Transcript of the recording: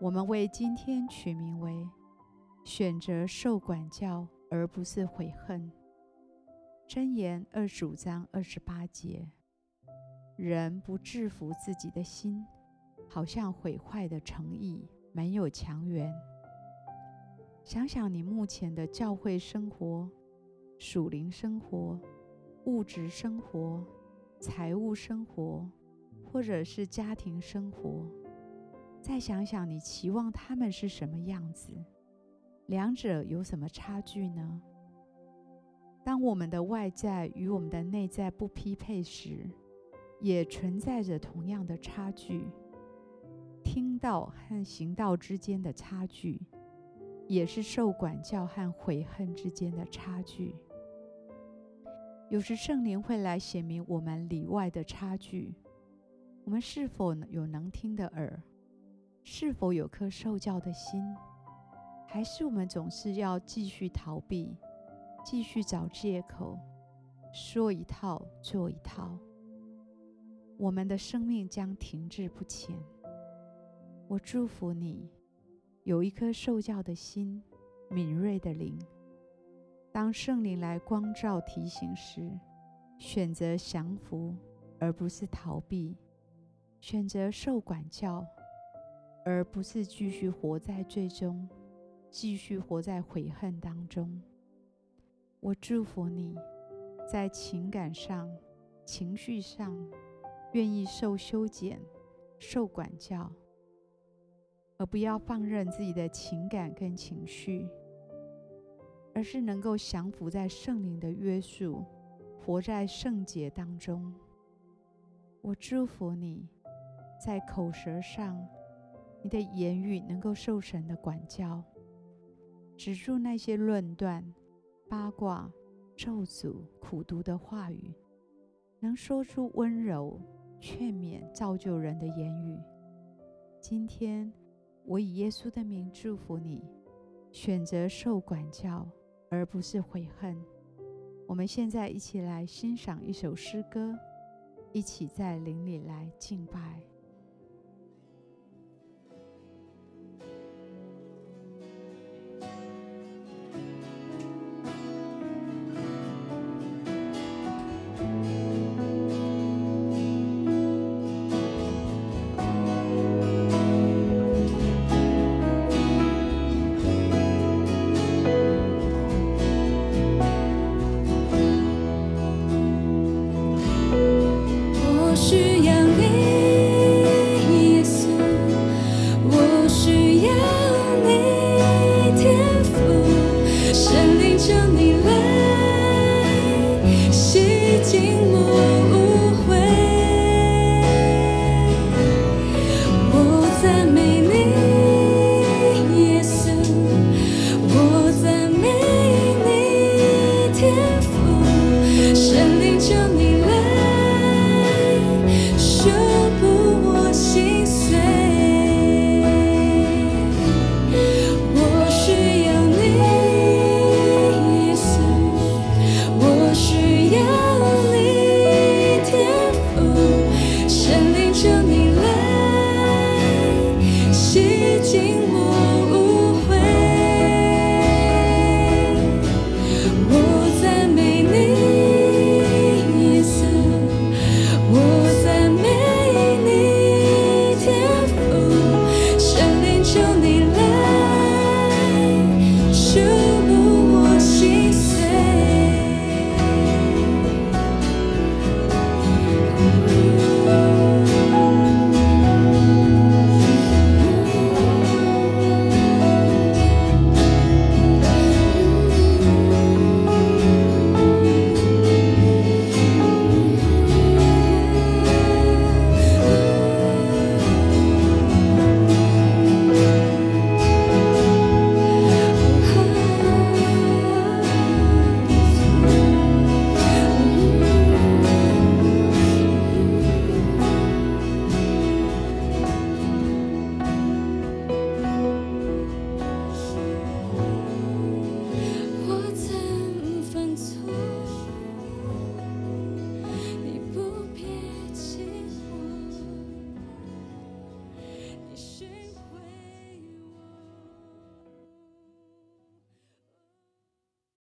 我们为今天取名为“选择受管教，而不是悔恨”。箴言二十五章二十八节：人不制服自己的心，好像毁坏的诚意，没有墙垣。想想你目前的教会生活、属灵生活、物质生活、财务生活，或者是家庭生活，再想想你期望他们是什么样子，两者有什么差距呢？当我们的外在与我们的内在不匹配时，也存在着同样的差距。听到和行道之间的差距，也是受管教和悔恨之间的差距。有时圣灵会来显明我们里外的差距。我们是否有能听的耳？是否有颗受教的心？还是我们总是要继续逃避？继续找借口，说一套做一套，我们的生命将停滞不前。我祝福你，有一颗受教的心，敏锐的灵。当圣灵来光照提醒时，选择降服而不是逃避，选择受管教而不是继续活在最终，继续活在悔恨当中。我祝福你，在情感上、情绪上，愿意受修剪、受管教，而不要放任自己的情感跟情绪，而是能够降服在圣灵的约束，活在圣洁当中。我祝福你，在口舌上，你的言语能够受神的管教，止住那些论断。八卦、咒诅、苦毒的话语，能说出温柔、劝勉、造就人的言语。今天，我以耶稣的名祝福你，选择受管教，而不是悔恨。我们现在一起来欣赏一首诗歌，一起在灵里来敬拜。